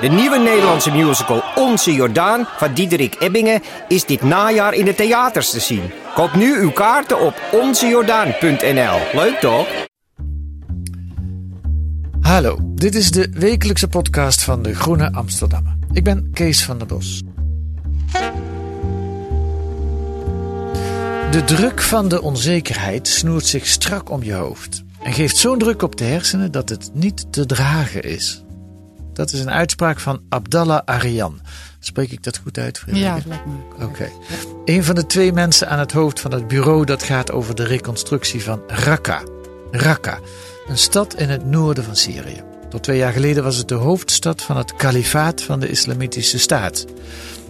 De nieuwe Nederlandse musical Onze Jordaan van Diederik Ebbingen is dit najaar in de theaters te zien. Koop nu uw kaarten op onzejordaan.nl. Leuk toch? Hallo, dit is de wekelijkse podcast van de Groene Amsterdammer. Ik ben Kees van der Bos. De druk van de onzekerheid snoert zich strak om je hoofd en geeft zo'n druk op de hersenen dat het niet te dragen is. Dat is een uitspraak van Abdallah Arian. Spreek ik dat goed uit, Frederike? Ja, dat lijkt me. Oké. Een van de twee mensen aan het hoofd van het bureau dat gaat over de reconstructie van Raqqa. Raqqa, een stad in het noorden van Syrië. Tot twee jaar geleden was het de hoofdstad van het kalifaat van de Islamitische Staat.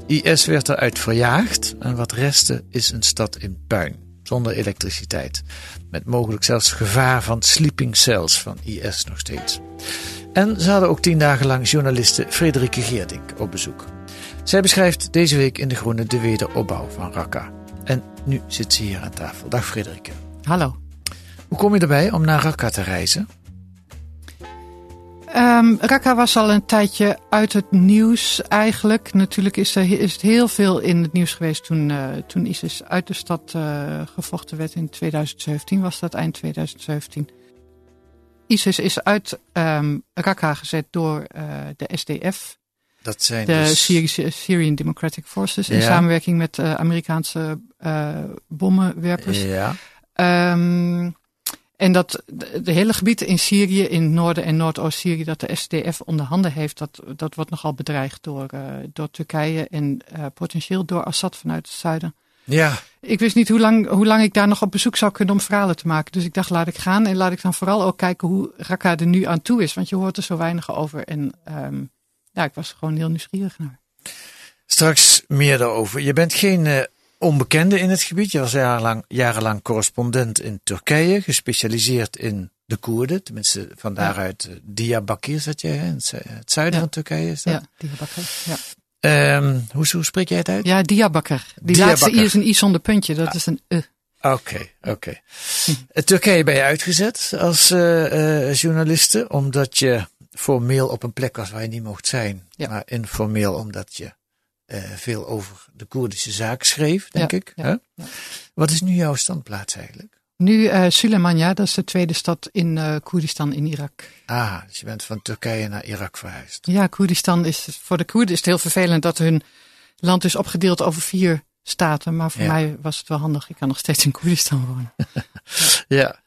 IS werd eruit verjaagd en wat restte is een stad in puin, zonder elektriciteit. Met mogelijk zelfs gevaar van sleeping cells van IS nog steeds. En ze hadden ook tien dagen lang journaliste Frederike Geerdink op bezoek. Zij beschrijft deze week in De Groene de wederopbouw van Raqqa. En nu zit ze hier aan tafel. Dag Frederike. Hallo. Hoe kom je erbij om naar Raqqa te reizen? Ehm Raqqa was al een tijdje uit het nieuws eigenlijk. Natuurlijk is, er, is het heel veel in het nieuws geweest toen, eh, toen ISIS uit de stad eh, gevochten werd in 2017. Was dat eind 2017. ISIS is uit ehm Raqqa gezet door eh, de SDF. Dat zijn De dus... Syrische, Syrian Democratic Forces. In Ja. samenwerking met eh, Amerikaanse eh, bommenwerpers. Ja, Ehm, en dat de, hele gebieden in Syrië, in Noorden en Noordoost-Syrië, dat de SDF onder handen heeft, dat, dat wordt nogal bedreigd door, door Turkije en potentieel door Assad vanuit het zuiden. ja. Ik wist niet hoe lang, hoe lang ik daar nog op bezoek zou kunnen om verhalen te maken. Dus ik dacht, laat ik gaan en laat ik dan vooral ook kijken hoe Raqqa er nu aan toe is. Want je hoort er zo weinig over. En ehm, ja, ik was gewoon heel nieuwsgierig naar. straks meer daarover. Je bent geen eh, onbekende in het gebied. Je was jarenlang, jarenlang correspondent in Turkije, gespecialiseerd in de Koerden. Tenminste, van daaruit eh, Diyarbakir zat je, in het, zu- het zuiden Ja. van Turkije. Is dat? Ja, Diyarbakir. Ja, Ehm, hoe, hoe spreek jij het uit? ja Diyarbakir. Die laatste i is een i zonder puntje. Dat is een e. Oké, oké. Eh, Turkije ben je uitgezet als eh, journaliste, omdat je formeel op een plek was waar je niet mocht zijn. Ja. Maar informeel omdat je eh, veel over de Koerdische zaak schreef, denk Ja, ik. ja. Wat is nu jouw standplaats eigenlijk? Nu eh Suleimania, dat is de tweede stad in eh Koerdistan in Irak. Ah, dus je bent van Turkije naar Irak verhuisd. Ja, Koerdistan is voor de Koerden is het heel vervelend dat hun land is opgedeeld over vier staten. Maar voor Ja. mij was het wel handig. Ik kan nog steeds in Koerdistan wonen. Ja.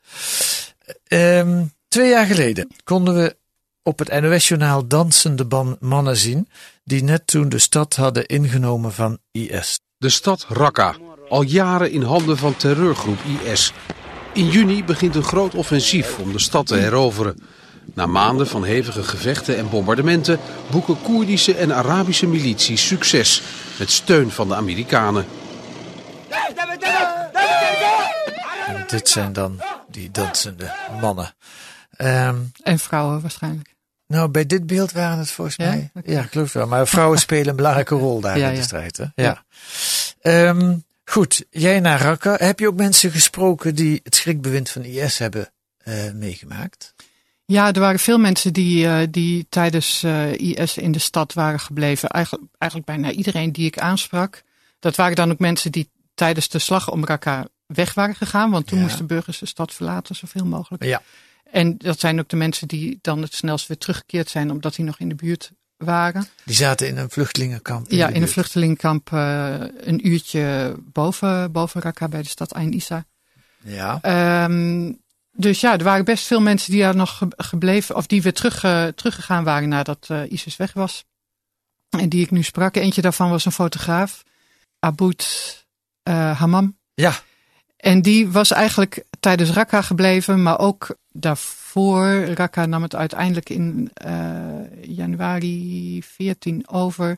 Ehm, twee jaar geleden konden we op het NOS-journaal dansende ban- mannen zien die net toen de stad hadden ingenomen van IS. De stad Raqqa, al jaren in handen van terreurgroep IS. In juni begint een groot offensief om de stad te heroveren. Na maanden van hevige gevechten en bombardementen boeken Koerdische en Arabische milities succes met steun van de Amerikanen. En dit zijn dan die dansende mannen. Ehm, En vrouwen waarschijnlijk. nou, bij dit beeld waren het volgens Ja? mij. Ja, ik geloof wel. Maar vrouwen spelen een belangrijke rol daar Ja, in de strijd. Hè? Ja. Ehm, goed, jij naar Raqqa. Heb je ook mensen gesproken die het schrikbewind van IS hebben eh, meegemaakt? Ja, er waren veel mensen die, eh, die tijdens eh, IS in de stad waren gebleven. Eigenlijk, eigenlijk bijna iedereen die ik aansprak. Dat waren dan ook mensen die tijdens de slag om Raqqa weg waren gegaan. Want toen Ja. moesten burgers de stad verlaten, zoveel mogelijk. Ja. En dat zijn ook de mensen die dan het snelst weer teruggekeerd zijn, omdat die nog in de buurt waren. Die zaten in een vluchtelingenkamp. ja, de in een vluchtelingenkamp eh, een uurtje boven, boven Raqqa bij de stad Ain Issa. Ja. Ehm, dus ja, er waren best veel mensen die daar nog ge- gebleven, of die weer terug, eh, teruggegaan waren nadat eh, ISIS weg was. En die ik nu sprak. Eentje daarvan was een fotograaf, Aboud eh, Hammam. Ja. En die was eigenlijk tijdens Raqqa gebleven, maar ook daarvoor voor. Raqqa nam het uiteindelijk in januari 14 over.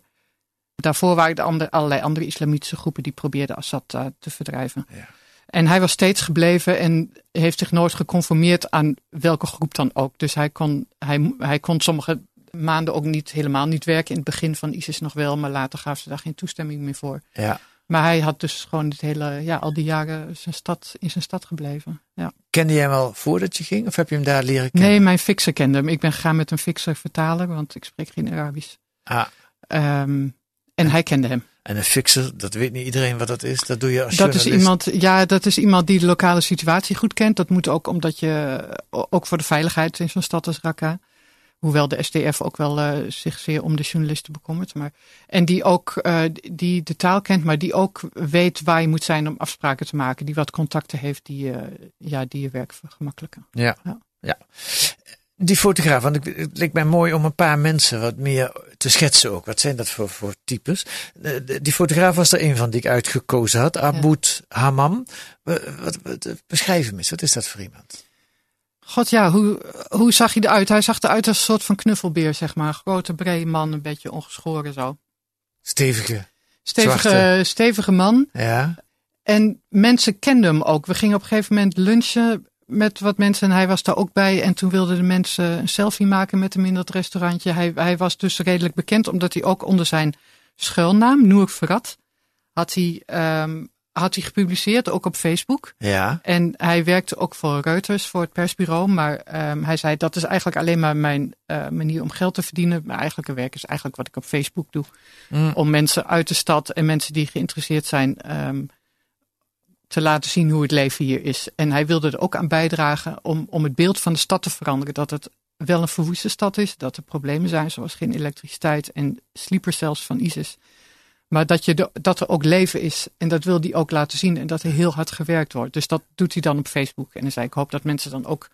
Daarvoor waren er andere, allerlei andere islamitische groepen die probeerden Assad te verdrijven. Ja. En hij was steeds gebleven en heeft zich nooit geconformeerd aan welke groep dan ook. Dus hij kon, hij, hij kon sommige maanden ook niet helemaal niet werken. In het begin van ISIS nog wel, maar later gaf ze daar geen toestemming meer voor. Ja. Maar hij had dus gewoon het hele, ja, al die jaren zijn stad, in zijn stad gebleven. Ja. Kende jij hem al voordat je ging of heb je hem daar leren kennen? Nee, mijn fixer kende hem. Ik ben gegaan met een fixer vertaler, want ik spreek geen Arabisch. Ah. Um, en hij kende hem. En een fixer, dat weet niet iedereen wat dat is. Dat doe je als dat journalist. Is iemand, ja, dat is iemand die de lokale situatie goed kent. Dat moet ook omdat je, ook voor de veiligheid in zo'n stad als Raqqa. Hoewel de SDF ook wel uh, zich zeer om de journalisten bekommert. Maar, en die ook uh, die de taal kent, maar die ook weet waar je moet zijn om afspraken te maken. Die wat contacten heeft die, uh, ja, die je werk vergemakkelijken. Ja. ja. ja. Die fotograaf, want het leek mij mooi om een paar mensen wat meer te schetsen ook. Wat zijn dat voor, voor types? Die fotograaf was er een van die ik uitgekozen had, Aboud ja. Hammam. Wat, wat, wat, beschrijf hem eens, wat is dat voor iemand? God ja, hoe, hoe zag hij eruit? Hij zag eruit als een soort van knuffelbeer, zeg maar. Grote, brede man, een beetje ongeschoren zo. Stevige. Stevige, zwarte. stevige man. Ja. En mensen kenden hem ook. We gingen op een gegeven moment lunchen met wat mensen en hij was daar ook bij. En toen wilden de mensen een selfie maken met hem in dat restaurantje. Hij, hij was dus redelijk bekend omdat hij ook onder zijn schuilnaam, Noor Verrat, had hij, um, had hij gepubliceerd, ook op Facebook. Ja. En hij werkte ook voor Reuters, voor het persbureau. Maar um, hij zei, dat is eigenlijk alleen maar mijn uh, manier om geld te verdienen. Mijn eigenlijke werk is eigenlijk wat ik op Facebook doe. Mm. Om mensen uit de stad en mensen die geïnteresseerd zijn... Um, te laten zien hoe het leven hier is. En hij wilde er ook aan bijdragen om, om het beeld van de stad te veranderen. Dat het wel een verwoeste stad is, dat er problemen zijn, zoals geen elektriciteit en sleepers zelfs van ISIS. Maar dat, je dat er ook leven is en dat wil hij ook laten zien en dat er heel hard gewerkt wordt. Dus dat doet hij dan op Facebook. En dan zei ik hoop dat mensen dan ook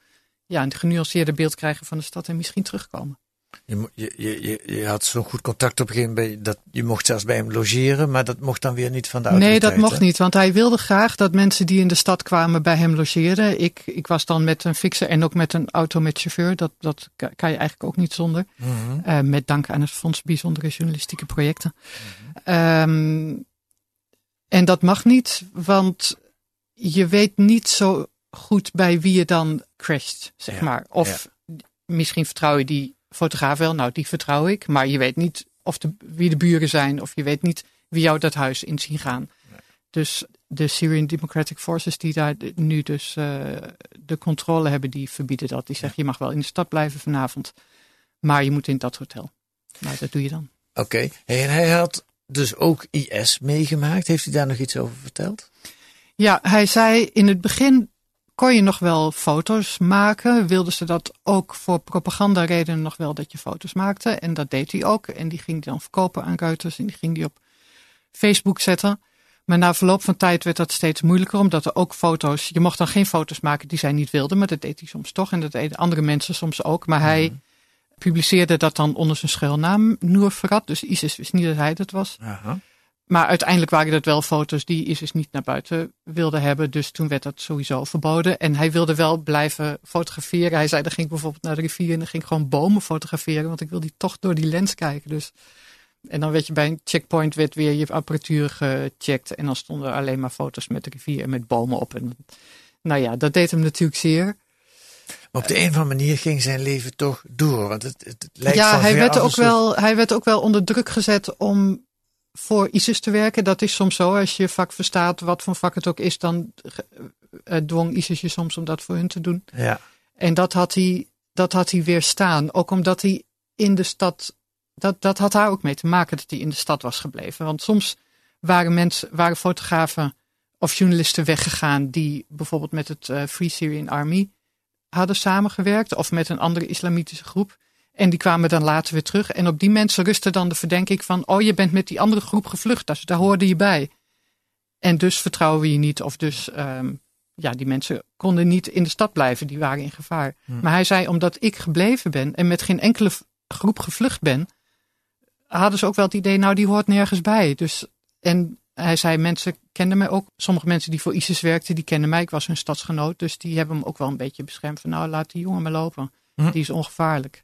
ja, een genuanceerde beeld krijgen van de stad en misschien terugkomen. Je, je, je, je had zo'n goed contact op een gegeven moment dat je mocht zelfs bij hem logeren, maar dat mocht dan weer niet van de Nee, autoriteiten. dat mocht niet, want hij wilde graag dat mensen die in de stad kwamen bij hem logeerden. Ik, ik was dan met een fixer en ook met een auto met chauffeur. Dat, dat kan je eigenlijk ook niet zonder. Mm -hmm. uh, met dank aan het Fonds Bijzondere Journalistieke Projecten. Mhm. Mm -hmm. um, en dat mag niet, want je weet niet zo goed bij wie je dan crasht, zeg Ja, maar. Of misschien vertrouw je die fotograaf wel, nou die vertrouw ik. Maar je weet niet of de, wie de buren zijn of je weet niet wie jou dat huis in zien gaan. Nee. Dus de Syrian Democratic Forces die daar nu dus uh, de controle hebben, die verbieden dat. Die zeggen je mag wel in de stad blijven vanavond, maar je moet in dat hotel. Nou, dat doe je dan. Oké, okay. en hij had dus ook IS meegemaakt. Heeft hij daar nog iets over verteld? Ja, hij zei in het begin kon je nog wel foto's maken. Wilden ze dat ook voor propagandaredenen nog wel dat je foto's maakte. En dat deed hij ook. En die ging hij dan verkopen aan Reuters. En die ging hij op Facebook zetten. Maar na verloop van tijd werd dat steeds moeilijker. Omdat er ook foto's... Je mocht dan geen foto's maken die zij niet wilden. Maar dat deed hij soms toch. En dat deden andere mensen soms ook. Maar hij Mhm. publiceerde dat dan onder zijn schuilnaam. Noor Verrat. Dus ISIS wist niet dat hij dat was. Aha. Maar uiteindelijk waren dat wel foto's die ISIS niet naar buiten wilde hebben. Dus toen werd dat sowieso verboden. En hij wilde wel blijven fotograferen. Hij zei, dan ging ik bijvoorbeeld naar de rivier en dan ging ik gewoon bomen fotograferen. Want ik wil die toch door die lens kijken. Dus. En dan werd je bij een checkpoint werd weer je apparatuur gecheckt. En dan stonden er alleen maar foto's met de rivier en met bomen op. En, nou ja, dat deed hem natuurlijk zeer. Maar op de een of andere manier ging zijn leven toch door. Want het, het, lijkt ja, hij werd, ook wel, hij werd ook wel onder druk gezet om voor ISIS te werken. Dat is soms zo. Als je vak verstaat, wat voor vak het ook is, dan uh, dwong ISIS je soms om dat voor hun te doen. Ja, En dat had hij, dat had hij weerstaan. Ook omdat hij in de stad. Dat, dat had daar ook mee te maken dat hij in de stad was gebleven. Want soms waren mensen, waren fotografen of journalisten weggegaan die bijvoorbeeld met het uh, Free Syrian Army hadden samengewerkt. Of met een andere islamitische groep. En die kwamen dan later weer terug. En op die mensen rustte dan de verdenking van: oh, je bent met die andere groep gevlucht. Dus daar hoorde je bij. En dus vertrouwen we je niet. Of dus, um, ja, die mensen konden niet in de stad blijven. Die waren in gevaar. Hm. Maar hij zei: omdat ik gebleven ben en met geen enkele groep gevlucht ben, hadden ze ook wel het idee: nou, die hoort nergens bij. Dus, en hij zei, mensen kenden mij ook. Sommige mensen die voor ISIS werkten, die kenden mij. Ik was hun stadsgenoot, dus die hebben hem ook wel een beetje beschermd. Van nou, laat die jongen maar lopen. Hm. Die is ongevaarlijk.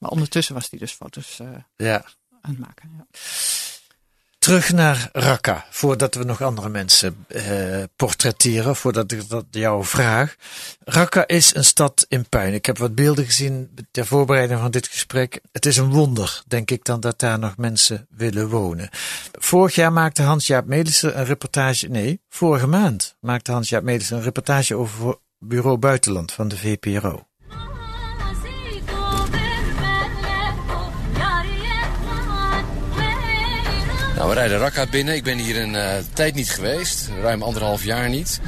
Maar ondertussen was hij dus foto's eh, Ja. aan het maken. Ja. Terug naar Raqqa, voordat we nog andere mensen eh, portretteren, voordat ik dat jou vraag. Raqqa is een stad in puin. Ik heb wat beelden gezien ter voorbereiding van dit gesprek. Het is een wonder, denk ik, dan dat daar nog mensen willen wonen. Vorig jaar maakte Hans-Jaap Melissen een reportage, nee, vorige maand maakte Hans-Jaap Melissen een reportage over Bureau Buitenland van de VPRO. Nou, we rijden Raqqa binnen. Ik ben hier een eh, tijd niet geweest, ruim anderhalf jaar niet.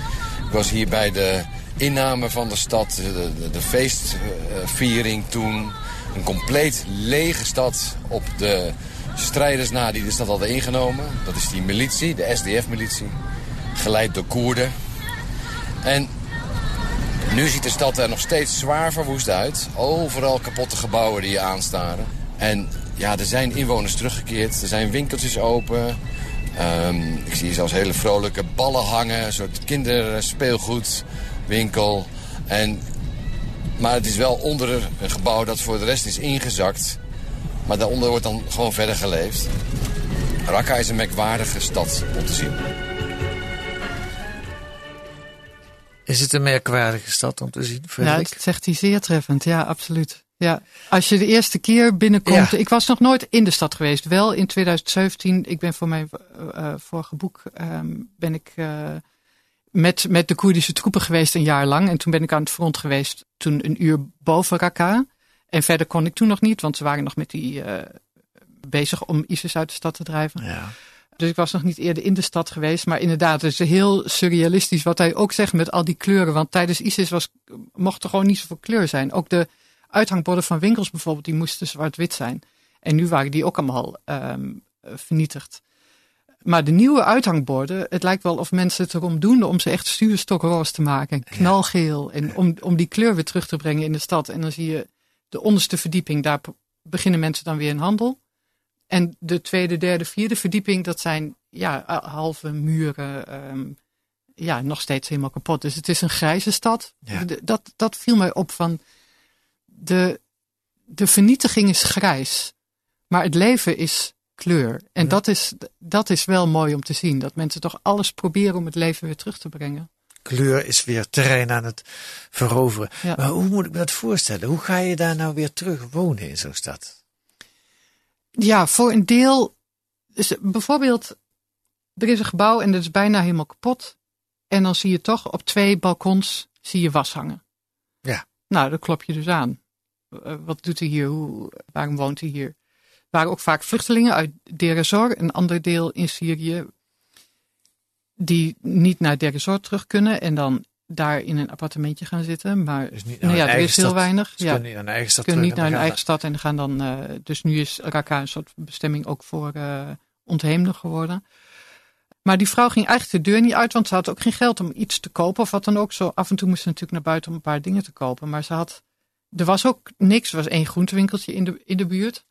Ik was hier bij de inname van de stad, de, de, de feestviering toen. Een compleet lege stad op de strijders na die de stad hadden ingenomen. Dat is die militie, de SDF-militie, geleid door Koerden. En nu ziet de stad er nog steeds zwaar verwoest uit. Overal kapotte gebouwen die je aanstaren. En ja, er zijn inwoners teruggekeerd. Er zijn winkeltjes open. Ehm, ik zie hier zelfs hele vrolijke ballen hangen. Een soort kinderspeelgoedwinkel. En, maar het is wel onder een gebouw dat voor de rest is ingezakt. Maar daaronder wordt dan gewoon verder geleefd. Raqqa is een merkwaardige stad om te zien. Is het een merkwaardige stad om te zien, Ja, dat zegt hij zeer treffend. Ja, absoluut. Ja, als je de eerste keer binnenkomt. Ja. Ik was nog nooit in de stad geweest. Wel in 2017. Ik ben voor mijn eh, vorige boek ehm, ben ik eh, met, met de Koerdische troepen geweest een jaar lang. En toen ben ik aan het front geweest. Toen een uur boven Raqqa. En verder kon ik toen nog niet, want ze waren nog met die eh, bezig om ISIS uit de stad te drijven. Ja. Dus ik was nog niet eerder in de stad geweest. Maar inderdaad, het is heel surrealistisch wat hij ook zegt met al die kleuren. Want tijdens ISIS was, mocht er gewoon niet zoveel kleur zijn. Ook de uithangborden van winkels bijvoorbeeld, die moesten zwart-wit zijn. En nu waren die ook allemaal eh, vernietigd. Maar de nieuwe uithangborden, het lijkt wel of mensen het erom doen om ze echt stuurstokroos te maken. Knalgeel. En om, om die kleur weer terug te brengen in de stad. En dan zie je de onderste verdieping, daar beginnen mensen dan weer een handel. En de tweede, derde, vierde verdieping, dat zijn ja, halve muren. ehm, ja, nog steeds helemaal kapot. Dus het is een grijze stad. Ja. Dat, dat viel mij op van de, de vernietiging is grijs, maar het leven is kleur. En Ja. dat, is, dat is wel mooi om te zien. Dat mensen toch alles proberen om het leven weer terug te brengen. Kleur is weer terrein aan het veroveren. Ja. Maar hoe moet ik me dat voorstellen? Hoe ga je daar nou weer terug wonen in zo'n stad? Ja, voor een deel. Dus bijvoorbeeld, er is een gebouw en dat is bijna helemaal kapot. En dan zie je toch op twee balkons zie je was hangen. Ja. Nou, dat klop je dus aan. Eh, wat doet hij hier? Hoe, waarom woont hij hier? Er waren ook vaak vluchtelingen uit Deir een ander deel in Syrië, die niet naar Deir terug kunnen en dan daar in een appartementje gaan zitten. Maar Dus niet naar nou ja, er is heel stad. weinig. Ze ja kunnen niet naar hun eigen stad kunnen niet naar hun eigen stad en gaan dan. eh, dus nu is Raqqa een soort bestemming ook voor eh ontheemden geworden. Maar die vrouw ging eigenlijk de deur niet uit, want ze had ook geen geld om iets te kopen of wat dan ook. Zo af en toe moest ze natuurlijk naar buiten om een paar dingen te kopen. Maar ze had, er was ook niks. Er was één groentewinkeltje in de, in de buurt.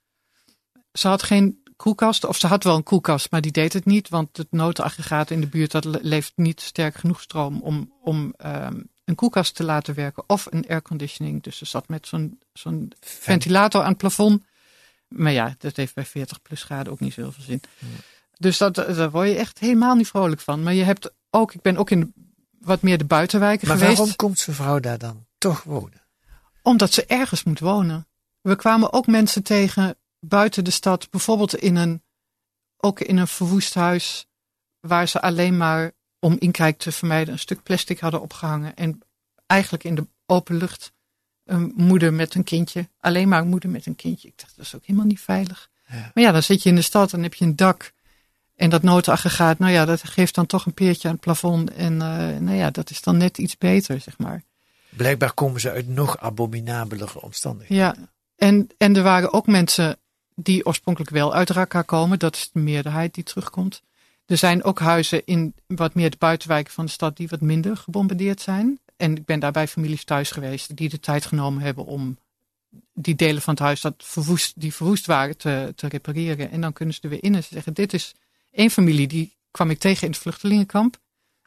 Ze had geen koelkast, of ze had wel een koelkast, maar die deed het niet, want het notenaggregaat in de buurt dat le- levert niet sterk genoeg stroom om, om ehm, een koelkast te laten werken of een airconditioning. Dus ze zat met zo'n zo'n ventilator aan het plafond. Maar ja, dat heeft bij 40 plus graden ook niet zoveel zin. Dus dat, daar word je echt helemaal niet vrolijk van. Maar je hebt ook, ik ben ook in wat meer de buitenwijken Maar geweest. waarom komt zo'n vrouw daar dan toch wonen? Omdat ze ergens moet wonen. We kwamen ook mensen tegen buiten de stad, bijvoorbeeld in een, ook in een verwoest huis, waar ze alleen maar om inkijk te vermijden een stuk plastic hadden opgehangen. En eigenlijk in de open lucht een moeder met een kindje, alleen maar een moeder met een kindje. Ik dacht, dat is ook helemaal niet veilig. Ja. Maar ja, dan zit je in de stad en heb je een dak. En dat notenaggregaat, nou ja, dat geeft dan toch een peertje aan het plafond. En eh, nou ja, dat is dan net iets beter, zeg maar. Blijkbaar komen ze uit nog abominabelere omstandigheden. Ja, en, en er waren ook mensen die oorspronkelijk wel uit Raqqa komen. Dat is de meerderheid die terugkomt. Er zijn ook huizen in wat meer de buitenwijken van de stad die wat minder gebombardeerd zijn. En ik ben daar bij families thuis geweest die de tijd genomen hebben om die delen van het huis dat verwoest, die verwoest waren te, te repareren. En dan kunnen ze er weer in en ze zeggen, dit is één familie die kwam ik tegen in het vluchtelingenkamp.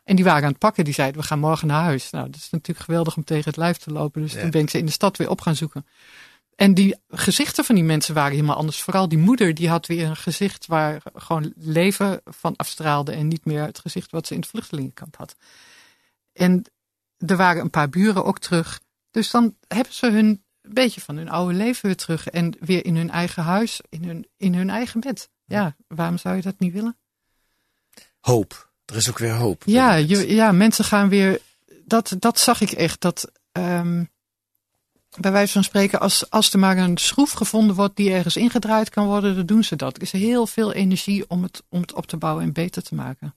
En die waren aan het pakken. Die zeiden, we gaan morgen naar huis. Nou, dat is natuurlijk geweldig om tegen het lijf te lopen. Dus Ja. toen ben ik ze in de stad weer op gaan zoeken. En die gezichten van die mensen waren helemaal anders. Vooral die moeder, die had weer een gezicht waar gewoon leven van afstraalde. En niet meer het gezicht wat ze in het vluchtelingenkamp had. En er waren een paar buren ook terug. Dus dan hebben ze hun een beetje van hun oude leven weer terug. En weer in hun eigen huis, in hun, in hun eigen bed. Ja, waarom zou je dat niet willen? Hoop. Er is ook weer hoop. Ja, je, ja mensen gaan weer. Dat, dat zag ik echt. Dat ehm, bij wijze van spreken, als, als er maar een schroef gevonden wordt die ergens ingedraaid kan worden, dan doen ze dat. Er is heel veel energie om het, om het op te bouwen en beter te maken.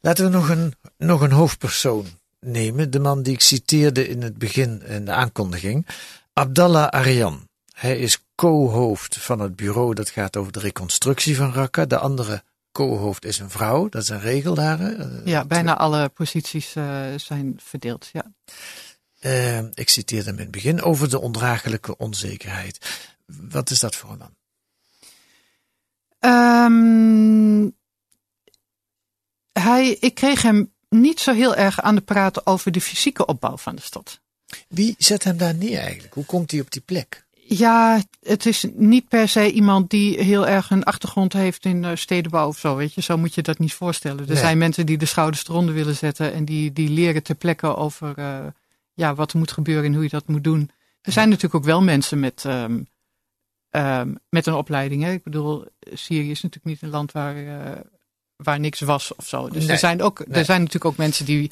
Laten we nog een, nog een hoofdpersoon nemen. De man die ik citeerde in het begin in de aankondiging. Abdallah Aryan. Hij is co-hoofd van het bureau dat gaat over de reconstructie van Raqqa. De andere co-hoofd is een vrouw. Dat is een regel daar. hè? Eh, Ja, bijna alle posities eh, zijn verdeeld. Ja. Eh, ik citeerde hem in het begin over de ondraaglijke onzekerheid. Wat is dat voor een man? Ehm, hij, ik kreeg hem niet zo heel erg aan de praten over de fysieke opbouw van de stad. Wie zet hem daar neer eigenlijk? Hoe komt hij op die plek? Ja, het is niet per se iemand die heel erg een achtergrond heeft in eh, stedenbouw of zo, weet je. Zo moet je dat niet voorstellen. Er Nee. zijn mensen die de schouders eronder willen zetten en die, die leren ter plekke over eh, ja, wat er moet gebeuren en hoe je dat moet doen. Er zijn natuurlijk ook wel mensen met, ehm, ehm, met een opleiding. Hè. Ik bedoel, Syrië is natuurlijk niet een land waar, eh, waar niks was of zo. Dus Nee. er, zijn ook, Nee. er zijn natuurlijk ook mensen die.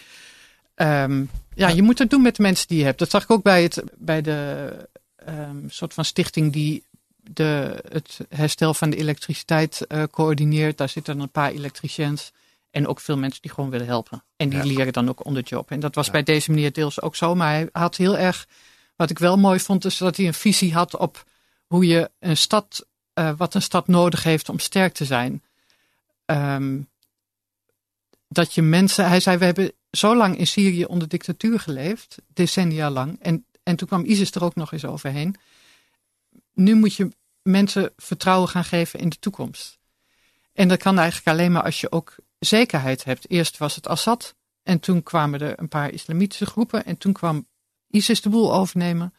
ehm, ja, je moet het doen met de mensen die je hebt. Dat zag ik ook bij, het, bij de ehm, soort van stichting die de, het herstel van de elektriciteit eh, coördineert. Daar zitten een paar elektriciëns. En ook veel mensen die gewoon willen helpen. En die Ja. leren dan ook on the job. En dat was Ja. bij deze meneer deels ook zo. Maar hij had heel erg. Wat ik wel mooi vond, is dat hij een visie had op hoe je een stad. eh, wat een stad nodig heeft om sterk te zijn. Ehm, dat je mensen. Hij zei: We hebben zo lang in Syrië onder dictatuur geleefd, decennia lang. En, en toen kwam ISIS er ook nog eens overheen. Nu moet je mensen vertrouwen gaan geven in de toekomst. En dat kan eigenlijk alleen maar als je ook zekerheid hebt. Eerst was het Assad. En toen kwamen er een paar islamitische groepen. En toen kwam ISIS de boel overnemen.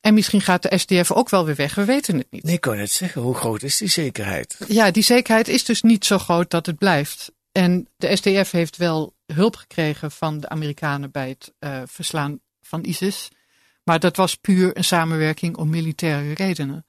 En misschien gaat de SDF ook wel weer weg. We weten het niet. Nee, ik kan net zeggen, hoe groot is die zekerheid? Ja, die zekerheid is dus niet zo groot dat het blijft. En de SDF heeft wel hulp gekregen van de Amerikanen bij het eh, verslaan van ISIS. Maar dat was puur een samenwerking om militaire redenen.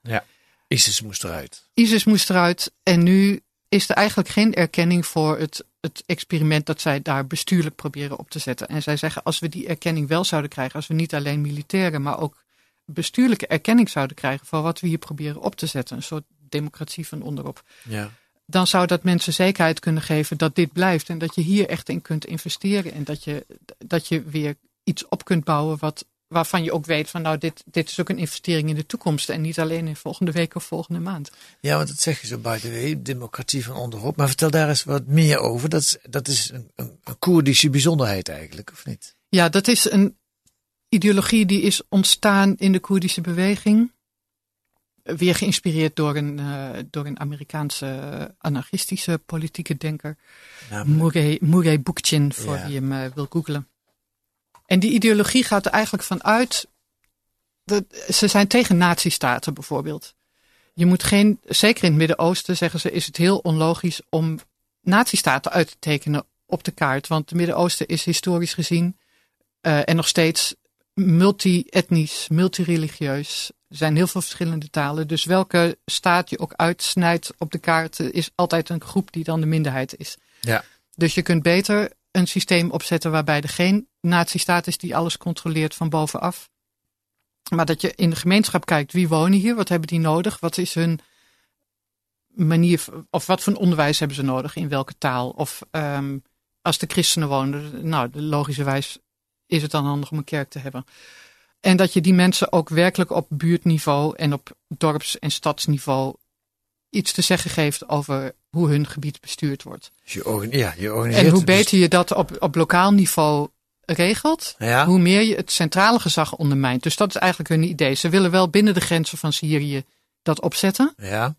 ISIS moest eruit. ISIS moest eruit en nu is er eigenlijk geen erkenning voor het, het experiment dat zij daar bestuurlijk proberen op te zetten. En zij zeggen, als we die erkenning wel zouden krijgen, als we niet alleen militaire, maar ook bestuurlijke erkenning zouden krijgen voor wat we hier proberen op te zetten, een soort democratie van onderop, Ja. dan zou dat mensen zekerheid kunnen geven dat dit blijft en dat je hier echt in kunt investeren en dat je, dat je weer iets op kunt bouwen wat, waarvan je ook weet van nou dit, dit is ook een investering in de toekomst en niet alleen in volgende week of volgende maand. ja, want dat zeg je zo by the way, democratie van onderop. Maar vertel daar eens wat meer over. Dat is, dat is een, een, een Koerdische bijzonderheid eigenlijk, of niet? Ja, dat is een ideologie die is ontstaan in de Koerdische beweging. Weer geïnspireerd door een, eh, door een Amerikaanse anarchistische politieke denker. Murray Bookchin, voor Ja. wie hem eh, wil googlen. En die ideologie gaat er eigenlijk van uit. Dat, ze zijn tegen nazistaten bijvoorbeeld. Je moet geen, zeker in het Midden-Oosten zeggen ze, is het heel onlogisch om nazistaten uit te tekenen op de kaart. Want het Midden-Oosten is historisch gezien eh, en nog steeds multi-etnisch, multireligieus. Er zijn heel veel verschillende talen. Dus welke staat je ook uitsnijdt op de kaart, is altijd een groep die dan de minderheid is. Ja. Dus je kunt beter een systeem opzetten waarbij er geen nazistaat is die alles controleert van bovenaf. Maar dat je in de gemeenschap kijkt wie wonen hier, wat hebben die nodig, wat is hun manier, of wat voor onderwijs hebben ze nodig, in welke taal. Of ehm, als de christenen wonen, nou, logischerwijs is het dan handig om een kerk te hebben. En dat je die mensen ook werkelijk op buurtniveau en op dorps- en stadsniveau iets te zeggen geeft over hoe hun gebied bestuurd wordt. Dus je, ja, je En hoe dus- beter je dat op, op lokaal niveau regelt, Ja, hoe meer je het centrale gezag ondermijnt. Dus dat is eigenlijk hun idee. Ze willen wel binnen de grenzen van Syrië dat opzetten. ja,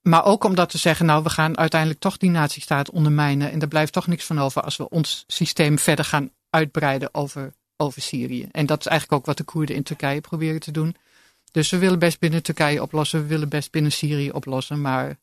maar ook om dat te zeggen, nou, we gaan uiteindelijk toch die nazistaat ondermijnen. En er blijft toch niks van over als we ons systeem verder gaan uitbreiden over, over Syrië. En dat is eigenlijk ook wat de Koerden in Turkije proberen te doen. Dus we willen best binnen Turkije oplossen, we willen best binnen Syrië oplossen. Maar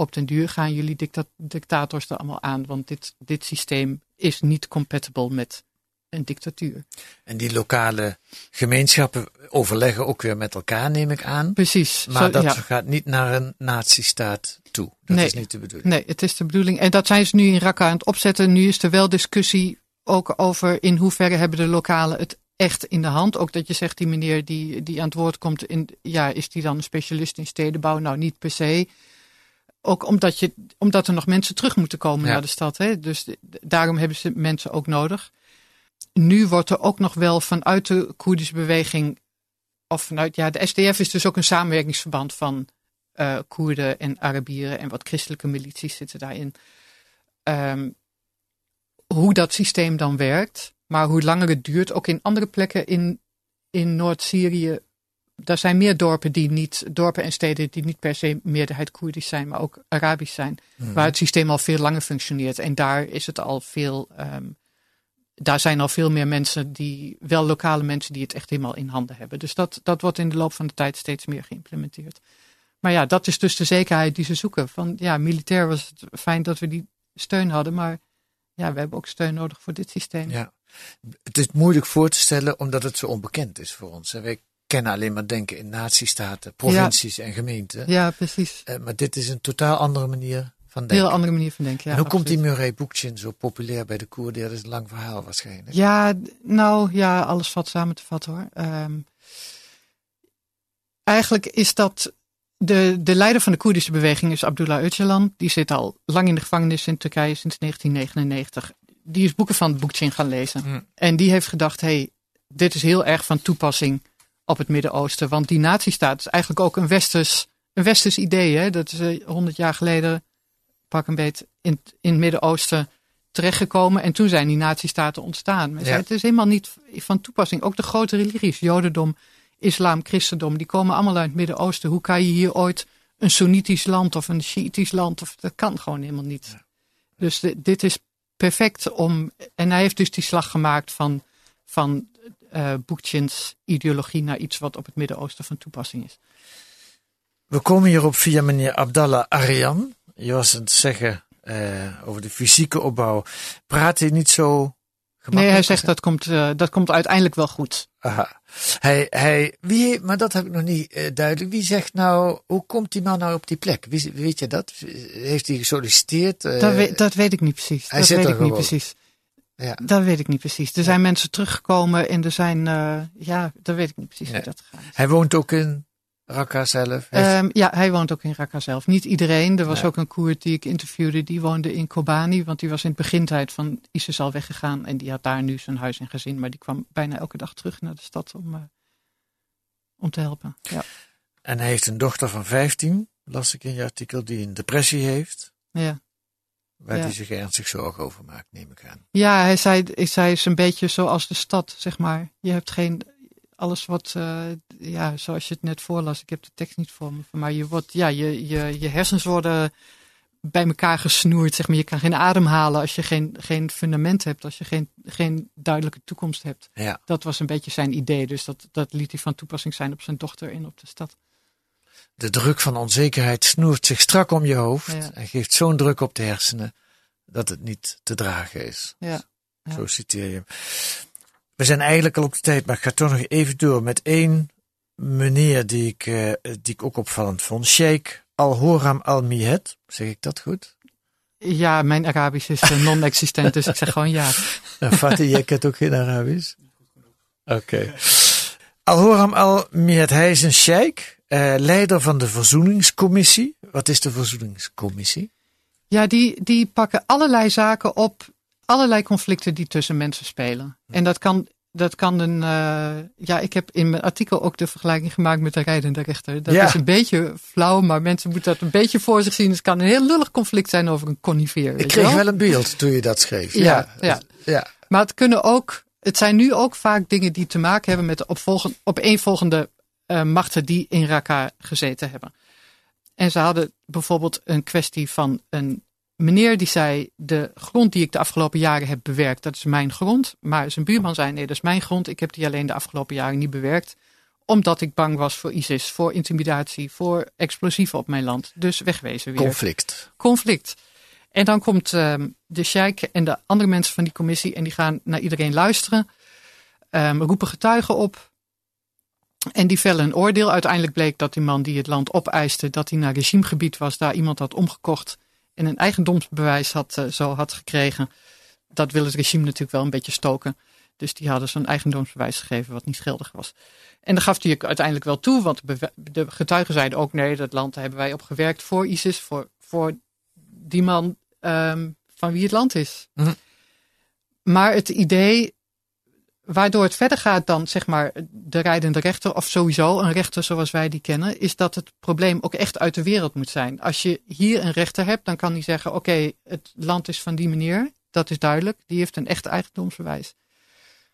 op den duur gaan jullie dicta dictators er allemaal aan. Want dit, dit systeem is niet compatible met een dictatuur. En die lokale gemeenschappen overleggen ook weer met elkaar, neem ik aan. Precies. Maar Zo- dat ja. gaat niet naar een nazistaat toe. Dat Nee. is niet de bedoeling. Nee, het is de bedoeling. En dat zijn ze nu in Raqqa aan het opzetten. Nu is er wel discussie ook over in hoeverre hebben de lokalen het echt in de hand. Ook dat je zegt, die meneer die, die aan het woord komt, in, ja, is die dan een specialist in stedenbouw? Nou, niet per se. Ook omdat, je, omdat er nog mensen terug moeten komen Ja. naar de stad. Hè? Dus daarom hebben ze mensen ook nodig. Nu wordt er ook nog wel vanuit de Koerdische beweging, of vanuit, ja, de SDF is dus ook een samenwerkingsverband van eh Koerden en Arabieren en wat christelijke milities zitten daarin. Ehm, hoe dat systeem dan werkt, maar hoe langer het duurt, ook in andere plekken in, in Noord-Syrië. Daar zijn meer dorpen, die niet, dorpen en steden die niet per se meerderheid Koerdisch zijn, maar ook Arabisch zijn. Waar het systeem al veel langer functioneert. En daar is het al veel. ehm, daar zijn al veel meer mensen die, wel lokale mensen die het echt helemaal in handen hebben. Dus dat, dat wordt in de loop van de tijd steeds meer geïmplementeerd. Maar ja, dat is dus de zekerheid die ze zoeken. Van ja, militair was het fijn dat we die steun hadden, maar ja, we hebben ook steun nodig voor dit systeem. Ja. Het is moeilijk voor te stellen omdat het zo onbekend is voor ons. hè. Wij kennen alleen maar denken in nazistaten, provincies en gemeenten. Ja, precies. Eh, maar dit is een totaal andere manier van denken. Heel andere manier van denken. Ja, en hoe komt die. Murray Bookchin zo populair bij de Koerden? Dat is een lang verhaal waarschijnlijk. Ja, nou ja, alles valt samen te vatten hoor. Ehm, eigenlijk is dat. De, de leider van de Koerdische beweging is Abdullah Öcalan. Die zit al lang in de gevangenis in Turkije sinds 1999. Die is boeken van Boekchin gaan lezen. Hmm. En die heeft gedacht: hey, dit is heel erg van toepassing op het Midden-Oosten. Want die nazistaat is eigenlijk ook een westers, een westers idee. Hè? Dat is honderd jaar geleden, pak een beet, in, in het Midden-Oosten terechtgekomen. En toen zijn die nazistaten ontstaan. Maar Ja. het is helemaal niet van toepassing. Ook de grote religies, Jodendom, Islam, Christendom, die komen allemaal uit het Midden-Oosten. Hoe kan je hier ooit een Soenitisch land of een Shiïtisch land, of, dat kan gewoon helemaal niet. Dus di- dit is perfect om. En hij heeft dus die slag gemaakt van, van eh Boekchins ideologie naar iets wat op het Midden-Oosten van toepassing is. We komen hierop via meneer Abdallah Arian. Je was aan het zeggen eh, over de fysieke opbouw. Praat hij niet zo? Nee, hij zegt dat komt, eh, dat komt uiteindelijk wel goed. Aha. Hij, hij, wie, maar dat heb ik nog niet duidelijk. Wie zegt nou, hoe komt die man nou op die plek? Wie, weet je dat? Heeft hij gesolliciteerd? Dat, weet, dat weet ik niet precies. hij Dat zit weet er ik niet precies. Ja. Dat weet ik niet precies. Er zijn mensen teruggekomen en er zijn, eh, ja, dat weet ik niet precies hoe dat gaat. Hij woont ook in Raqqa zelf. Heeft- Ehm, ja, hij woont ook in Raqqa zelf. Niet iedereen. Er was ook een Koerd die ik interviewde, die woonde in Kobani. Want die was in het begintijd van ISIS al weggegaan. En die had daar nu zijn huis en gezin. Maar die kwam bijna elke dag terug naar de stad om, eh, om te helpen. Ja. En hij heeft een dochter van 15, las ik in je artikel, die een depressie heeft. Ja. Waar Ja. hij zich ernstig zorgen over maakt, neem ik aan. Ja, hij zei, ik zei is een beetje zoals de stad, zeg maar. Je hebt geen, alles wat, eh, ja, zoals je het net voorlas, ik heb de tekst niet voor me, maar je wordt, ja, je, je, je hersens worden bij elkaar gesnoerd, zeg maar. Je kan geen adem halen als je geen, geen fundament hebt, als je geen, geen duidelijke toekomst hebt. Ja. Dat was een beetje zijn idee, dus dat, dat liet hij van toepassing zijn op zijn dochter en op de stad. De druk van onzekerheid snoert zich strak om je hoofd Ja. en geeft zo'n druk op de hersenen dat het niet te dragen is. Ja. Ja. Zo citeer je hem. We zijn eigenlijk al op de tijd, maar ik ga toch nog even door met één meneer die ik, eh, die ik ook opvallend vond. Sheikh Al-Horam Al-Mihed. Zeg ik dat goed? Ja, mijn Arabisch is eh, non-existent, dus ik zeg gewoon ja. Nou, Fatih, jij kent ook geen Arabisch? Oké. Al-Horam Al-Mihed, hij is een sheikh, eh, leider van de Verzoeningscommissie. Wat is de Verzoeningscommissie? Ja, die, die pakken allerlei zaken op, allerlei conflicten die tussen mensen spelen. En dat kan, dat kan een. eh, ja, ik heb in mijn artikel ook de vergelijking gemaakt met de rijdende rechter. Dat Ja. is een beetje flauw, maar mensen moeten dat een beetje voor zich zien. Het kan een heel lullig conflict zijn over een conifeer. Ik kreeg wel? wel een beeld toen je dat schreef. Ja, ja. ja. Maar het kunnen ook. Het zijn nu ook vaak dingen die te maken hebben met de opvolgen, opeenvolgende eh, machten die in Raqqa gezeten hebben. En ze hadden bijvoorbeeld een kwestie van een meneer die zei: De grond die ik de afgelopen jaren heb bewerkt, dat is mijn grond. Maar zijn buurman zei: Nee, dat is mijn grond. Ik heb die alleen de afgelopen jaren niet bewerkt. Omdat ik bang was voor ISIS, voor intimidatie, voor explosieven op mijn land. Dus wegwezen weer. Conflict. Conflict. En dan komt ehm, de sheik en de andere mensen van die commissie en die gaan naar iedereen luisteren. Um, roepen getuigen op. En die vellen een oordeel. Uiteindelijk bleek dat die man die het land opeiste, dat hij naar regimegebied was, daar iemand had omgekocht en een eigendomsbewijs had, uh, zo had gekregen. Dat wil het regime natuurlijk wel een beetje stoken. Dus die hadden zo'n eigendomsbewijs gegeven wat niet geldig was. En dan gaf hij uiteindelijk wel toe, want de getuigen zeiden ook nee, dat land hebben wij op gewerkt voor ISIS, voor, voor die man um, van wie het land is. Mm Maar het idee waardoor het verder gaat dan zeg maar de rijdende rechter of sowieso een rechter zoals wij die kennen, is dat het probleem ook echt uit de wereld moet zijn. Als je hier een rechter hebt, dan kan die zeggen: oké, het land is van die meneer, dat is duidelijk, die heeft een echt eigendomsbewijs.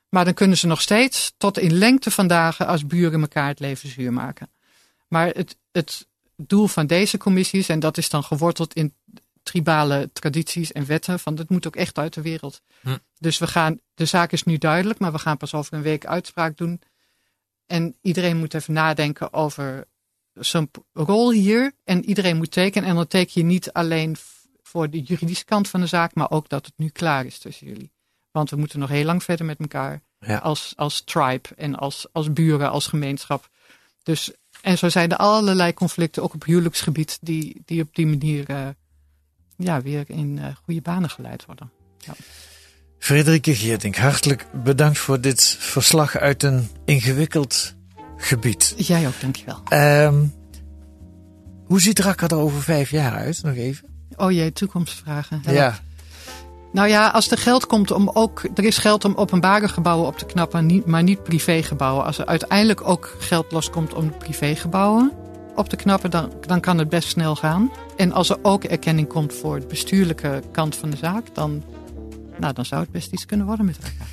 Maar dan kunnen ze nog steeds tot in lengte van dagen als buren elkaar het leven zuur maken. Maar het, het doel van deze commissies, en dat is dan geworteld in tribale tradities en wetten. Van dat moet ook echt uit de wereld. Hm. Dus we gaan, de zaak is nu duidelijk, maar we gaan pas over een week uitspraak doen. En iedereen moet even nadenken over zijn rol hier. En iedereen moet tekenen. En dan teken je niet alleen voor de juridische kant van de zaak, maar ook dat het nu klaar is tussen jullie. Want we moeten nog heel lang verder met elkaar. Als, als tribe en als, als buren, als gemeenschap. Dus, en zo zijn er allerlei conflicten, ook op huwelijksgebied, die, die op die manier uh, ja, weer in uh, goede banen geleid worden. Ja. Frederike Geerdink, hartelijk bedankt voor dit verslag uit een ingewikkeld gebied. Jij ook, dankjewel. Um, hoe ziet Raqqa er over vijf jaar uit? Nog even. Oh jee, toekomstvragen. Ja. Nou ja, als er geld komt om ook. Er is geld om openbare gebouwen op te knappen, maar niet privégebouwen. Als er uiteindelijk ook geld loskomt om privégebouwen op te knappen, dan, dan kan het best snel gaan. En als er ook erkenning komt voor de bestuurlijke kant van de zaak, dan, nou, dan zou het best iets kunnen worden met elkaar.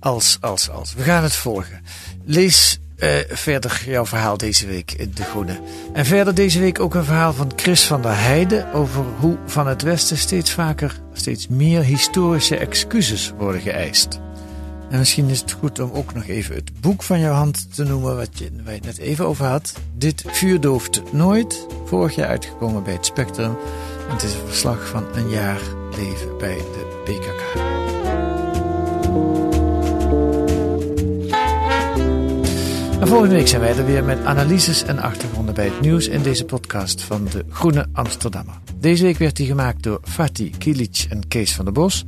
Als, als, als. We gaan het volgen. Lees uh, verder jouw verhaal deze week in De Groene. En verder deze week ook een verhaal van Chris van der Heijden over hoe van het Westen steeds vaker, steeds meer historische excuses worden geëist. En misschien is het goed om ook nog even het boek van jouw hand te noemen, wat je, waar het net even over had. Dit vuurdooft nooit. Vorig jaar uitgekomen bij het Spectrum. En het is een verslag van een jaar leven bij de PKK. En volgende week zijn wij er weer met analyses en achtergronden bij het nieuws in deze podcast van de Groene Amsterdammer. Deze week werd die gemaakt door Fatih Kilic en Kees van der Bos.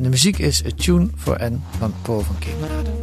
De muziek is A Tune for N van Paul van King.